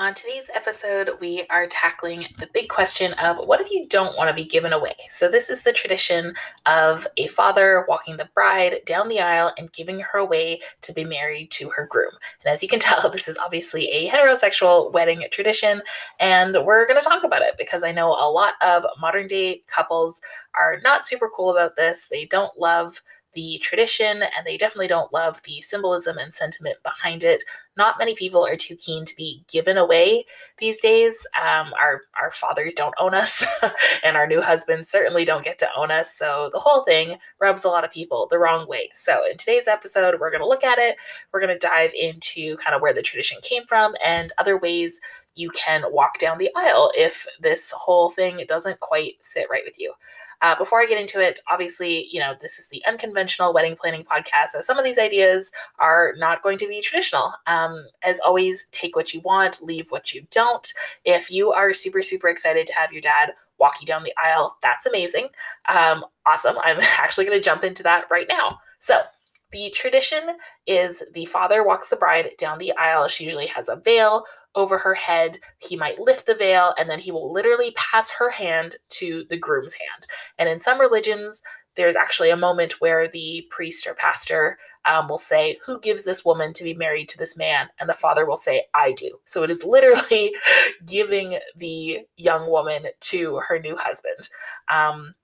On today's episode, we are tackling the big question of what if you don't want to be given away? So, this is the tradition of a father walking the bride down the aisle and giving her away to be married to her groom. And as you can tell, this is obviously a heterosexual wedding tradition, and we're going to talk about it because I know a lot of modern day couples are not super cool about this. They don't love the tradition and they definitely don't love the symbolism and sentiment behind it. Not many people are too keen to be given away these days. Um, our our fathers don't own us, and our new husbands certainly don't get to own us. So the whole thing rubs a lot of people the wrong way. So in today's episode, we're going to look at it. We're going to dive into kind of where the tradition came from and other ways you can walk down the aisle if this whole thing doesn't quite sit right with you. Uh, before I get into it, obviously, you know, this is the unconventional wedding planning podcast. So some of these ideas are not going to be traditional. Um, as always, take what you want, leave what you don't. If you are super, super excited to have your dad walk you down the aisle, that's amazing. Um, awesome. I'm actually going to jump into that right now. So, the tradition is the father walks the bride down the aisle. She usually has a veil over her head. He might lift the veil and then he will literally pass her hand to the groom's hand. And in some religions, there's actually a moment where the priest or pastor um, will say, Who gives this woman to be married to this man? And the father will say, I do. So it is literally giving the young woman to her new husband. Um,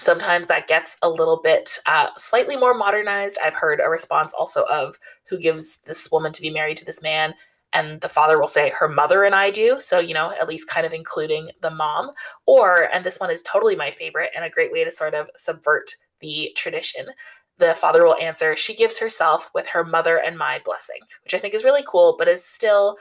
Sometimes that gets a little bit uh, slightly more modernized. I've heard a response also of who gives this woman to be married to this man. And the father will say, her mother and I do. So, you know, at least kind of including the mom. Or, and this one is totally my favorite and a great way to sort of subvert the tradition. The father will answer, she gives herself with her mother and my blessing, which I think is really cool, but is still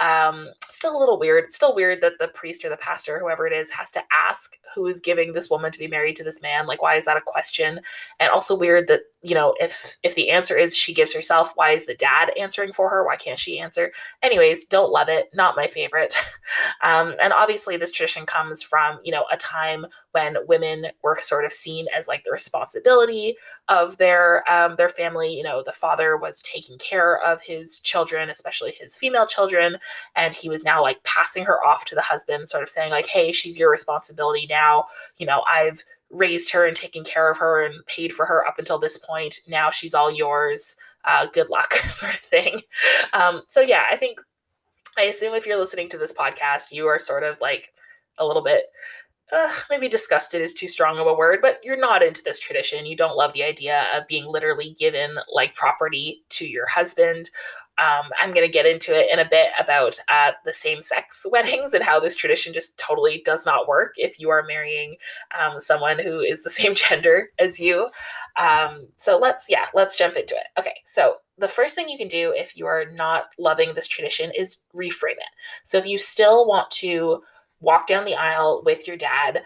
um, still a little weird. It's still weird that the priest or the pastor, whoever it is, has to ask who is giving this woman to be married to this man. Like, why is that a question? And also weird that you know if if the answer is she gives herself, why is the dad answering for her? Why can't she answer? Anyways, don't love it. Not my favorite. um, and obviously, this tradition comes from you know a time when women were sort of seen as like the responsibility of their um, their family. You know, the father was taking care of his children, especially his female children and he was now like passing her off to the husband sort of saying like hey she's your responsibility now you know i've raised her and taken care of her and paid for her up until this point. Now she's all yours. Uh, good luck sort of thing. Um, so yeah i think i assume if you're listening to this podcast you are sort of like a little bit uh, maybe disgusted is too strong of a word, but you're not into this tradition. You don't love the idea of being literally given like property to your husband. Um, I'm going to get into it in a bit about uh, the same sex weddings and how this tradition just totally does not work if you are marrying um, someone who is the same gender as you. Um, so let's, yeah, let's jump into it. Okay, so the first thing you can do if you are not loving this tradition is reframe it. So if you still want to walk down the aisle with your dad,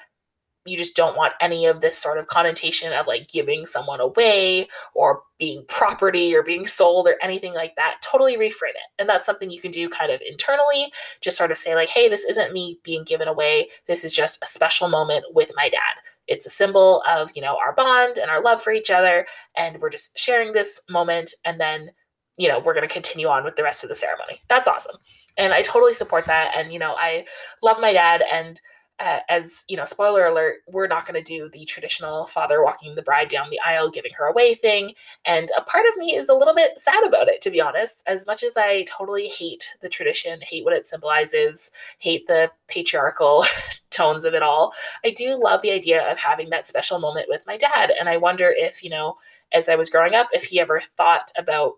you just don't want any of this sort of connotation of like giving someone away or being property or being sold or anything like that. Totally reframe it. And that's something you can do kind of internally. Just sort of say, like, hey, this isn't me being given away. This is just a special moment with my dad. It's a symbol of, you know, our bond and our love for each other. And we're just sharing this moment. And then, you know, we're going to continue on with the rest of the ceremony. That's awesome. And I totally support that. And, you know, I love my dad and uh, as you know, spoiler alert, we're not going to do the traditional father walking the bride down the aisle, giving her away thing. And a part of me is a little bit sad about it, to be honest. As much as I totally hate the tradition, hate what it symbolizes, hate the patriarchal tones of it all, I do love the idea of having that special moment with my dad. And I wonder if, you know, as I was growing up, if he ever thought about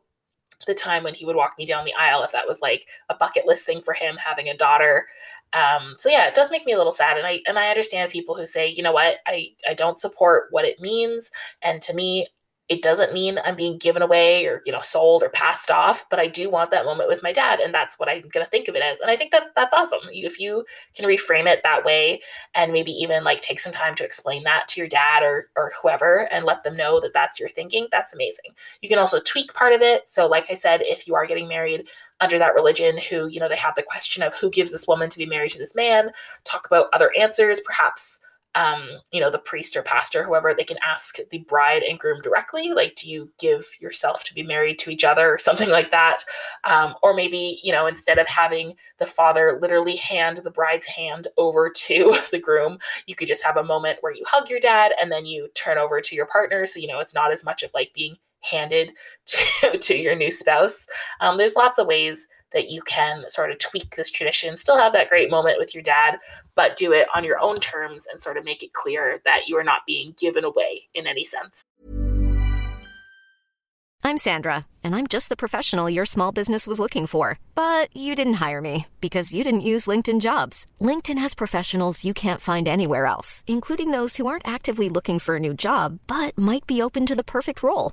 the time when he would walk me down the aisle if that was like a bucket list thing for him having a daughter. Um, so yeah it does make me a little sad and i and i understand people who say you know what? I i don't support what it means and to me it doesn't mean I'm being given away or you know sold or passed off, but I do want that moment with my dad, and that's what I'm to think of it as. And I think that's that's awesome. If you can reframe it that way, and maybe even like take some time to explain that to your dad or or whoever, and let them know that that's your thinking, that's amazing. You can also tweak part of it. So, like I said, if you are getting married under that religion, who you know they have the question of who gives this woman to be married to this man, talk about other answers, perhaps um, you know, the priest or pastor, whoever, they can ask the bride and groom directly, like, do you give yourself to be married to each other or something like that? Um, or maybe, you know, instead of having the father literally hand the bride's hand over to the groom, you could just have a moment where you hug your dad and then you turn over to your partner. So, you know, it's not as much of like being handed to, to your new spouse. Um, there's lots of ways that you can sort of tweak this tradition, still have that great moment with your dad, but do it on your own terms and sort of make it clear that you are not being given away in any sense. I'm Sandra, and I'm just the professional your small business was looking for. But you didn't hire me because you didn't use LinkedIn jobs. LinkedIn has professionals you can't find anywhere else, including those who aren't actively looking for a new job but might be open to the perfect role,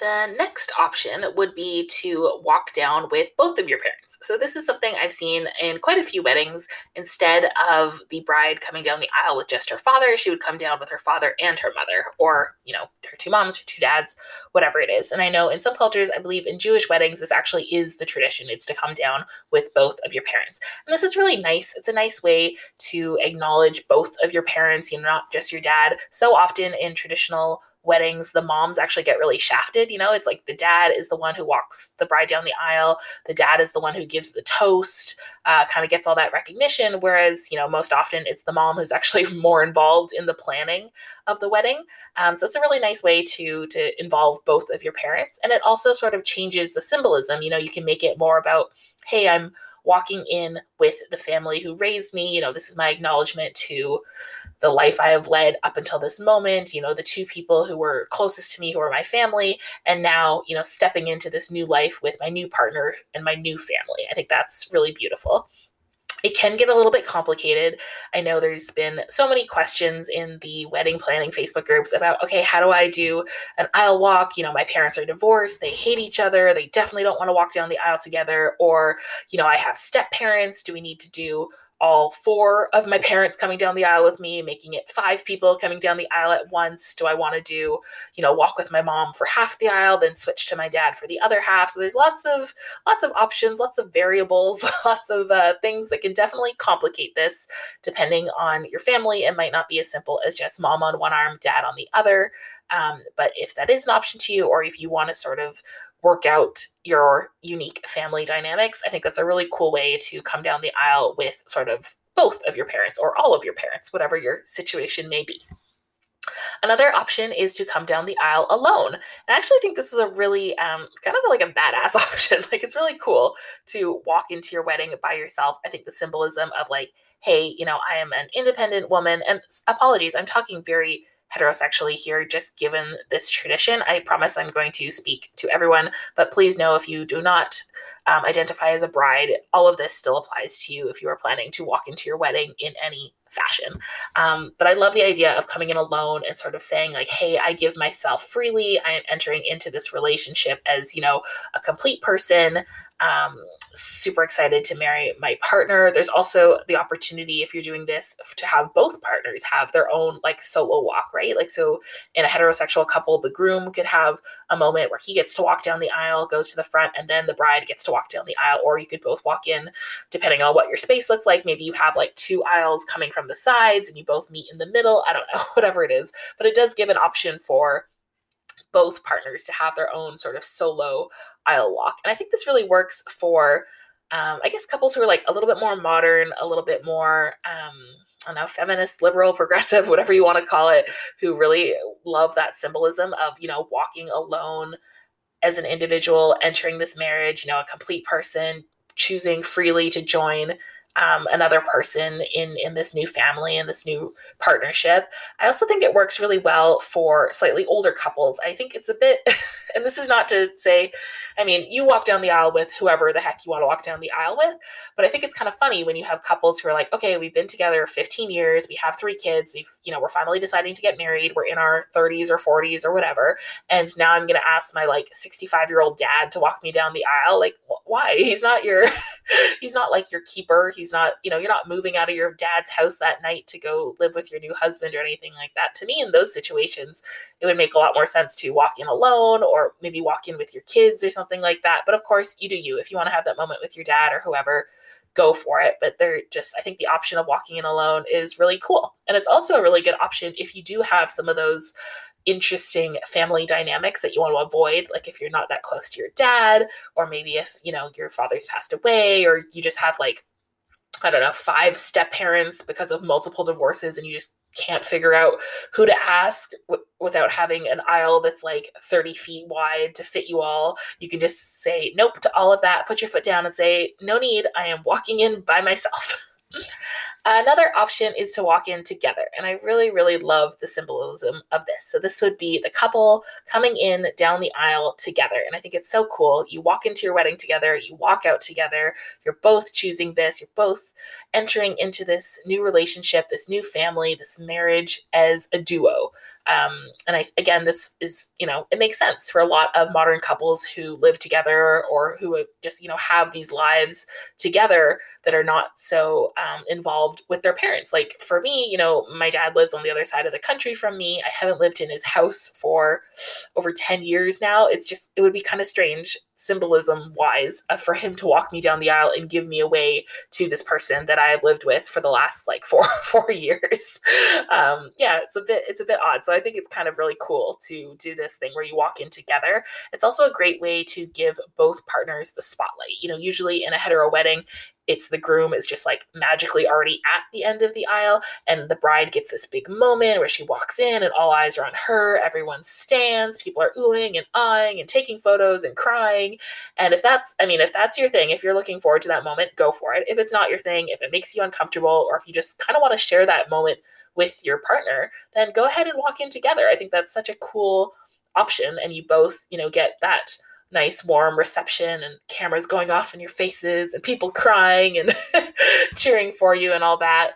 The next option would be to walk down with both of your parents. So, this is something I've seen in quite a few weddings. Instead of the bride coming down the aisle with just her father, she would come down with her father and her mother, or, you know, her two moms, her two dads, whatever it is. And I know in some cultures, I believe in Jewish weddings, this actually is the tradition. It's to come down with both of your parents. And this is really nice. It's a nice way to acknowledge both of your parents, you know, not just your dad. So often in traditional weddings, the moms actually get really shafted. You know, it's like the dad is the one who walks the bride down the aisle, the dad is the one who gives the toast, uh, kind of gets all that recognition. Whereas, you know, most often it's the mom who's actually more involved in the planning of the wedding. Um, so it's a really nice way to to involve both of your parents, and it also sort of changes the symbolism. You know, you can make it more about, hey, I'm walking in with the family who raised me. You know, this is my acknowledgement to the life I have led up until this moment, you know, the two people who were closest to me, who are my family, and now, you know, stepping into this new life with my new partner and my new family. I think that's really beautiful it can get a little bit complicated. I know there's been so many questions in the wedding planning Facebook groups about, okay, how do I do an aisle walk? You know, my parents are divorced, they hate each other, they definitely don't want to walk down the aisle together. Or, you know, I have step parents. Do we need to do all four of my parents coming down the aisle with me, making it five people coming down the aisle at once? Do I want to do, you know, walk with my mom for half the aisle, then switch to my dad for the other half? So there's lots of lots of options, lots of variables, lots of uh, things that can definitely complicate this depending on your family. It might not be as simple as just mom on one arm, dad on the other. Um, but if that is an option to you, or if you want to sort of work out your unique family dynamics, I think that's a really cool way to come down the aisle with sort of both of your parents or all of your parents, whatever your situation may be. Another option is to come down the aisle alone. And I actually think this is a really, um, kind of like a badass option. like it's really cool to walk into your wedding by yourself. I think the symbolism of like, hey, you know, I am an independent woman. And apologies, I'm talking very heterosexually here, just given this tradition. I promise I'm going to speak to everyone, but please know if you do not um, identify as a bride, all of this still applies to you if you are planning to walk into your wedding in any fashion. Um, but I love the idea of coming in alone and sort of saying, like, hey, I give myself freely. I am entering into this relationship as, you know, a complete person. Um, super excited to marry my partner. There's also the opportunity, if you're doing this, to have both partners have their own like solo walk, right? Like, so in a heterosexual couple, the groom could have a moment where he gets to walk down the aisle, goes to the front, and then the bride gets to walk down the aisle, or you could both walk in, depending on what your space looks like. Maybe you have like two aisles coming from the sides and you both meet in the middle. I don't know, whatever it is. But it does give an option for both partners to have their own sort of solo aisle walk. And I think this really works for, um, I guess, couples who are like a little bit more modern, a little bit more. Um, I don't know, feminist, liberal, progressive, whatever you want to call it, who really love that symbolism of, you know, walking alone as an individual, entering this marriage, you know, a complete person, choosing freely to join um, another person in in this new family and this new partnership. I also think it works really well for slightly older couples. I think it's a bit, and this is not to say, I mean, you walk down the aisle with whoever the heck you want to walk down the aisle with, but I think it's kind of funny when you have couples who are like, okay, we've been together 15 years, we have three kids, we've you know we're finally deciding to get married, we're in our 30s or 40s or whatever, and now I'm gonna ask my like 65 year old dad to walk me down the aisle. Like, why? He's not your, he's not like your keeper He's not, you know, you're not moving out of your dad's house that night to go live with your new husband or anything like that. To me, in those situations, it would make a lot more sense to walk in alone or maybe walk in with your kids or something like that. But of course, you do you. If you want to have that moment with your dad or whoever, go for it. But they're just, I think the option of walking in alone is really cool. And it's also a really good option if you do have some of those interesting family dynamics that you want to avoid like if you're not that close to your dad or maybe if you know your father's passed away or you just have like I don't know, five step parents because of multiple divorces, and you just can't figure out who to ask w- without having an aisle that's like 30 feet wide to fit you all. You can just say nope to all of that, put your foot down, and say, No need, I am walking in by myself. Another option is to walk in together. And I really, really love the symbolism of this. So, this would be the couple coming in down the aisle together. And I think it's so cool. You walk into your wedding together, you walk out together, you're both choosing this, you're both entering into this new relationship, this new family, this marriage as a duo. Um, and I, again, this is, you know, it makes sense for a lot of modern couples who live together or who just, you know, have these lives together that are not so um, involved with their parents. Like for me, you know, my dad lives on the other side of the country from me. I haven't lived in his house for over 10 years now. It's just, it would be kind of strange symbolism wise uh, for him to walk me down the aisle and give me away to this person that I have lived with for the last like four four years. Um, yeah, it's a bit it's a bit odd. So I think it's kind of really cool to do this thing where you walk in together. It's also a great way to give both partners the spotlight. You know, usually in a hetero wedding, it's the groom is just like magically already at the end of the aisle and the bride gets this big moment where she walks in and all eyes are on her everyone stands people are oohing and eyeing and taking photos and crying and if that's i mean if that's your thing if you're looking forward to that moment go for it. If it's not your thing if it makes you uncomfortable or if you just kind of want to share that moment with your partner then go ahead and walk in together. I think that's such a cool option and you both you know get that nice warm reception and cameras going off in your faces and people crying and cheering for you and all that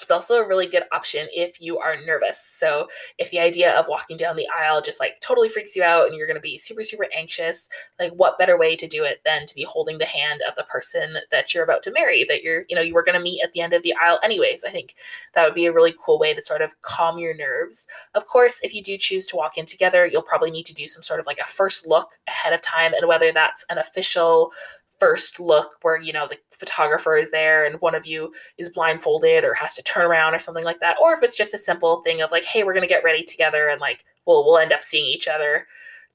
It's also a really good option if you are nervous. So, if the idea of walking down the aisle just like totally freaks you out and you're going to be super, super anxious, like what better way to do it than to be holding the hand of the person that you're about to marry, that you're, you know, you were going to meet at the end of the aisle anyways? I think that would be a really cool way to sort of calm your nerves. Of course, if you do choose to walk in together, you'll probably need to do some sort of like a first look ahead of time, and whether that's an official first look where you know the photographer is there and one of you is blindfolded or has to turn around or something like that or if it's just a simple thing of like hey we're going to get ready together and like we'll we'll end up seeing each other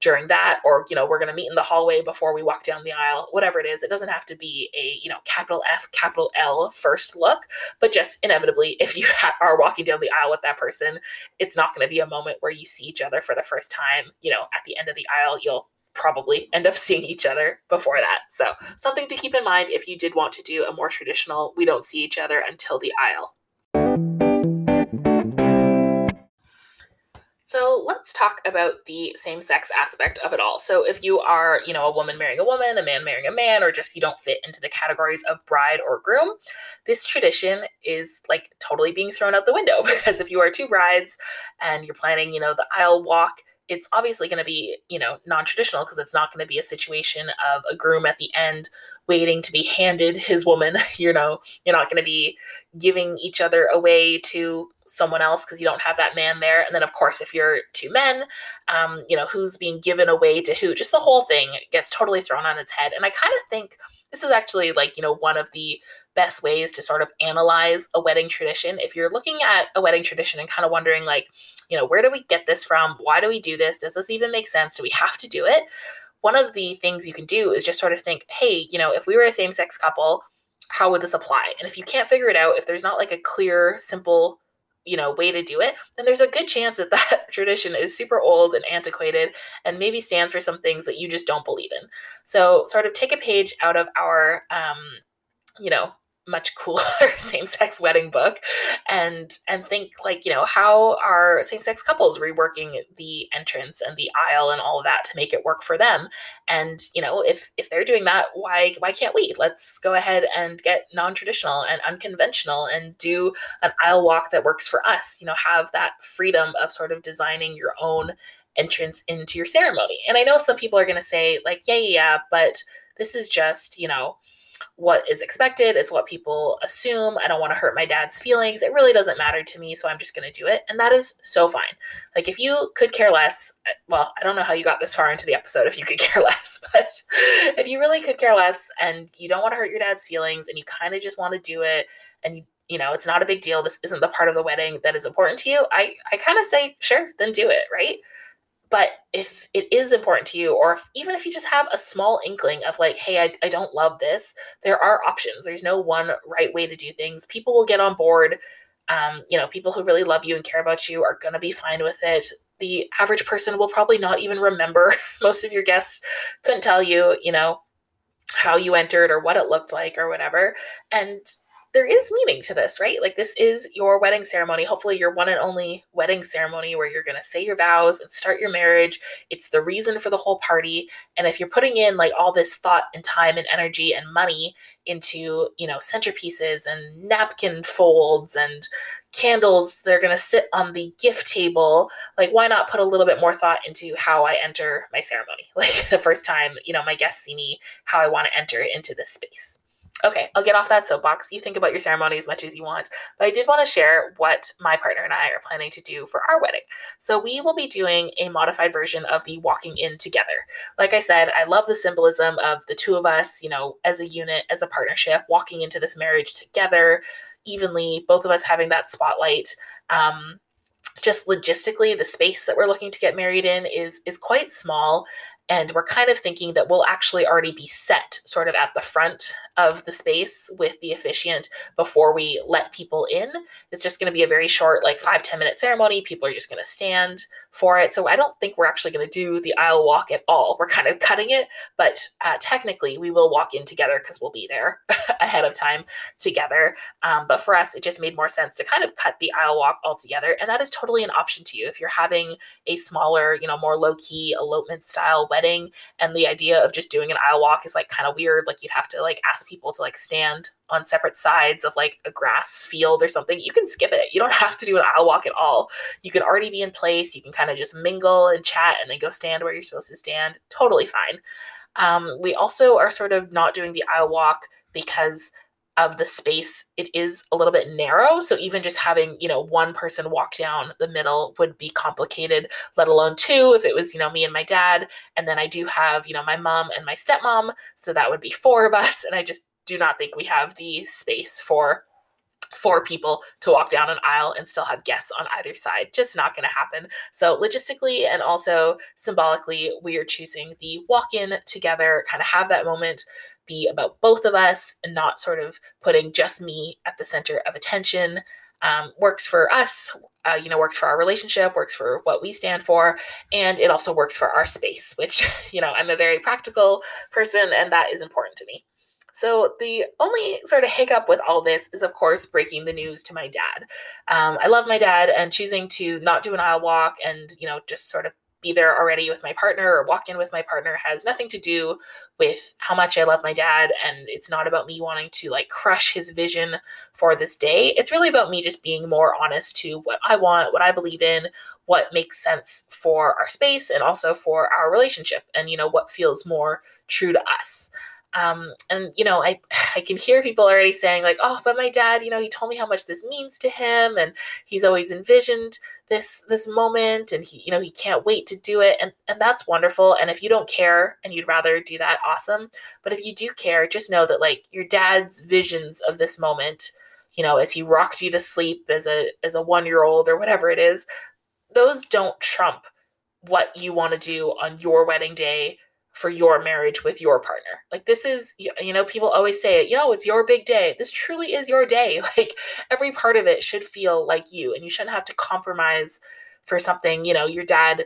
during that or you know we're going to meet in the hallway before we walk down the aisle whatever it is it doesn't have to be a you know capital F capital L first look but just inevitably if you ha- are walking down the aisle with that person it's not going to be a moment where you see each other for the first time you know at the end of the aisle you'll probably end up seeing each other before that. So, something to keep in mind if you did want to do a more traditional, we don't see each other until the aisle. So let's talk about the same sex aspect of it all. So if you are, you know, a woman marrying a woman, a man marrying a man, or just you don't fit into the categories of bride or groom, this tradition is like totally being thrown out the window because if you are two brides and you're planning, you know, the aisle walk, it's obviously going to be, you know, non-traditional because it's not going to be a situation of a groom at the end waiting to be handed his woman. you know, you're not going to be giving each other away to someone else because you don't have that man there. And then, of course, if you're two men, um, you know, who's being given away to who? Just the whole thing gets totally thrown on its head. And I kind of think this is actually like, you know, one of the best ways to sort of analyze a wedding tradition. If you're looking at a wedding tradition and kind of wondering, like, you know, where do we get this from? Why do we do this? Does this even make sense? Do we have to do it? One of the things you can do is just sort of think, hey, you know, if we were a same sex couple, how would this apply? And if you can't figure it out, if there's not like a clear, simple you know way to do it then there's a good chance that that tradition is super old and antiquated and maybe stands for some things that you just don't believe in. So sort of take a page out of our um, you know much cooler same-sex wedding book and and think like you know how are same-sex couples reworking the entrance and the aisle and all of that to make it work for them? And you know if if they're doing that why why can't we? Let's go ahead and get non-traditional and unconventional and do an aisle walk that works for us you know have that freedom of sort of designing your own entrance into your ceremony. And i know some people are going to say like yeah yeah yeah but this is just you know what is expected. It's what people assume. I don't want to hurt my dad's feelings. It really doesn't matter to me, so I'm just going to do it. And that is so fine. Like, if you could care less, well, I don't know how you got this far into the episode if you could care less, but if you really could care less and you don't want to hurt your dad's feelings and you kind of just want to do it and you you know it's not a big deal this isn't the part of the wedding that is important to you i i kind of say sure then do it right but if it is important to you, or if, even if you just have a small inkling of like, hey, I, I don't love this, there are options. There's no one right way to do things. People will get on board. Um, you know, people who really love you and care about you are going to be fine with it. The average person will probably not even remember. Most of your guests couldn't tell you, you know, how you entered or what it looked like or whatever. And there is meaning to this, right? Like this is your wedding ceremony, hopefully your one and only wedding ceremony where you're going to say your vows and start your marriage. It's the reason for the whole party. And if you're putting in like all this thought and time and energy and money into, you know, centerpieces and napkin folds and candles that are going to sit on the gift table, like why not put a little bit more thought into how I enter my ceremony? Like the first time, you know, my guests see me, how I want to enter into this space. Okay, I'll get off that soapbox. You think about your ceremony as much as you want, but I did want to share what my partner and I are planning to do for our wedding. So, we will be doing a modified version of the walking in together. Like I said, I love the symbolism of the two of us, you know, as a unit, as a partnership, walking into this marriage together evenly, both of us having that spotlight. Um, just logistically the space that we're looking to get married in is is quite small and we're kind of thinking that we'll actually already be set sort of at the front of the space with the officiant before we let people in. It's just going to be a very short, like five ten minute ceremony. People are just going to stand for it. So I don't think we're actually going to do the aisle walk at all. We're kind of cutting it, but uh, technically we will walk in together because we'll be there ahead of time together. Um, but for us, it just made more sense to kind of cut the aisle walk altogether. And that is totally an option to you if you're having a smaller, you know, more low key elopement style wedding and the idea of just doing an aisle walk is like kind of weird. Like you'd have to like ask people to like stand on separate sides of like a grass field or something. You can skip it. You don't have to do an aisle walk at all. You can already be in place. You can kind of just mingle and chat and then go stand where you're supposed to stand. Totally fine. Um, we also are sort of not doing the aisle walk because of the space it is a little bit narrow so even just having you know one person walk down the middle would be complicated let alone two if it was you know me and my dad and then i do have you know my mom and my stepmom so that would be four of us and i just do not think we have the space for for people to walk down an aisle and still have guests on either side. Just not going to happen. So, logistically and also symbolically, we are choosing the walk in together, kind of have that moment be about both of us and not sort of putting just me at the center of attention. Um, works for us, uh, you know, works for our relationship, works for what we stand for, and it also works for our space, which, you know, I'm a very practical person and that is important to me. So the only sort of hiccup with all this is, of course, breaking the news to my dad. Um, I love my dad, and choosing to not do an aisle walk and you know just sort of be there already with my partner or walk in with my partner has nothing to do with how much I love my dad. And it's not about me wanting to like crush his vision for this day. It's really about me just being more honest to what I want, what I believe in, what makes sense for our space and also for our relationship, and you know, what feels more true to us. Um, and you know, I I can hear people already saying like, oh, but my dad, you know, he told me how much this means to him, and he's always envisioned this this moment, and he, you know, he can't wait to do it, and and that's wonderful. And if you don't care and you'd rather do that, awesome. But if you do care, just know that like your dad's visions of this moment, you know, as he rocked you to sleep as a as a one year old or whatever it is, those don't trump what you want to do on your wedding day for your marriage with your partner. Like this is you know people always say it, you know, it's your big day. This truly is your day. Like every part of it should feel like you and you shouldn't have to compromise for something, you know, your dad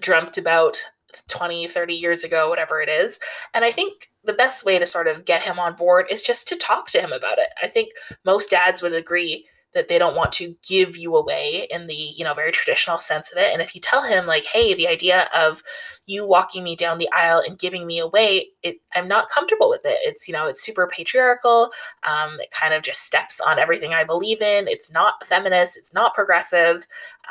dreamt about 20, 30 years ago, whatever it is. And I think the best way to sort of get him on board is just to talk to him about it. I think most dads would agree that they don't want to give you away in the you know very traditional sense of it. And if you tell him like hey the idea of you walking me down the aisle and giving me away it i'm not comfortable with it. It's you know it's super patriarchal. Um, it kind of just steps on everything i believe in. It's not feminist. It's not progressive.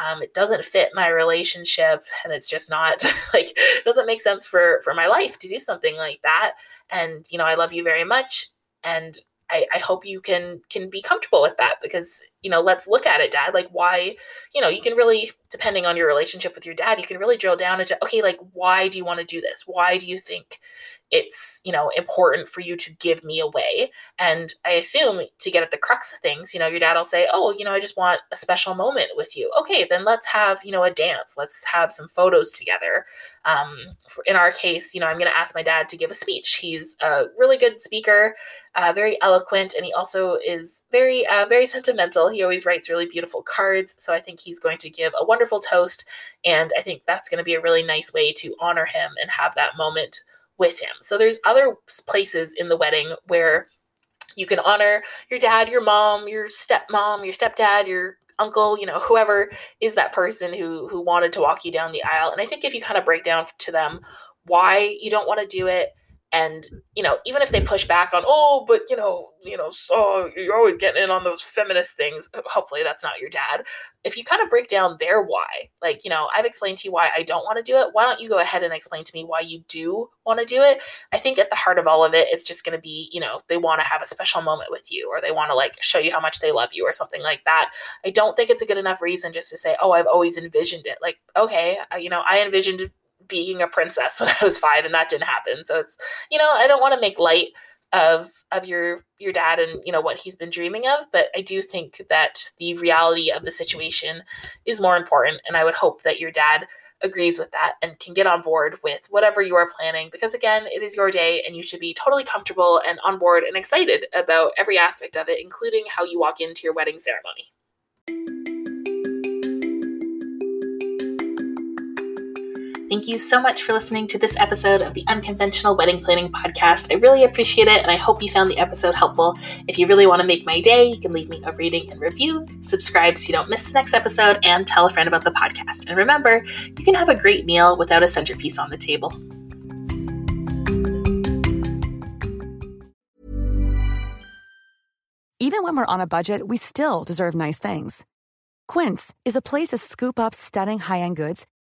Um, it doesn't fit my relationship and it's just not like it doesn't make sense for for my life to do something like that. And you know i love you very much and I, I hope you can can be comfortable with that because you know let's look at it dad like why you know you can really depending on your relationship with your dad you can really drill down into okay like why do you want to do this? Why do you think it's you know important for you to give me away. And i assume to get at the crux of things you know your dad will say oh you know i just want a special moment with you. Okay then let's have you know a dance. Let's have some photos together. Um, for, in our case you know i'm going to ask my dad to give a speech. He's a really good speaker uh, very eloquent and he also is very uh, very sentimental. He always writes really beautiful cards so i think he's going to give a wonderful toast and i think that's going to be a really nice way to honor him and have that moment with him. So there's other places in the wedding where you can honor your dad, your mom, your stepmom, your stepdad, your uncle, you know, whoever is that person who who wanted to walk you down the aisle. And I think if you kind of break down to them why you don't want to do it, and you know even if they push back on oh but you know you know so you're always getting in on those feminist things hopefully that's not your dad. If you kind of break down their why like you know i've explained to you why i don't want to do it why don't you go ahead and explain to me why you do want to do it? I think at the heart of all of it it's just going to be you know they want to have a special moment with you or they want to like show you how much they love you or something like that. I don't think it's a good enough reason just to say oh i've always envisioned it. Like okay you know i envisioned being a princess when I was five, and that didn't happen. So it's you know I don't want to make light of of your your dad and you know what he's been dreaming of but i do think that the reality of the situation is more important and i would hope that your dad agrees with that and can get on board with whatever you are planning because again it is your day and you should be totally comfortable and on board and excited about every aspect of it including how you walk into your wedding ceremony Thank you so much for listening to this episode of the Unconventional Wedding Planning Podcast. I really appreciate it, and I hope you found the episode helpful. If you really want to make my day, you can leave me a rating and review, subscribe so you don't miss the next episode, and tell a friend about the podcast. And remember, you can have a great meal without a centerpiece on the table. Even when we're on a budget, we still deserve nice things. Quince is a place to scoop up stunning high end goods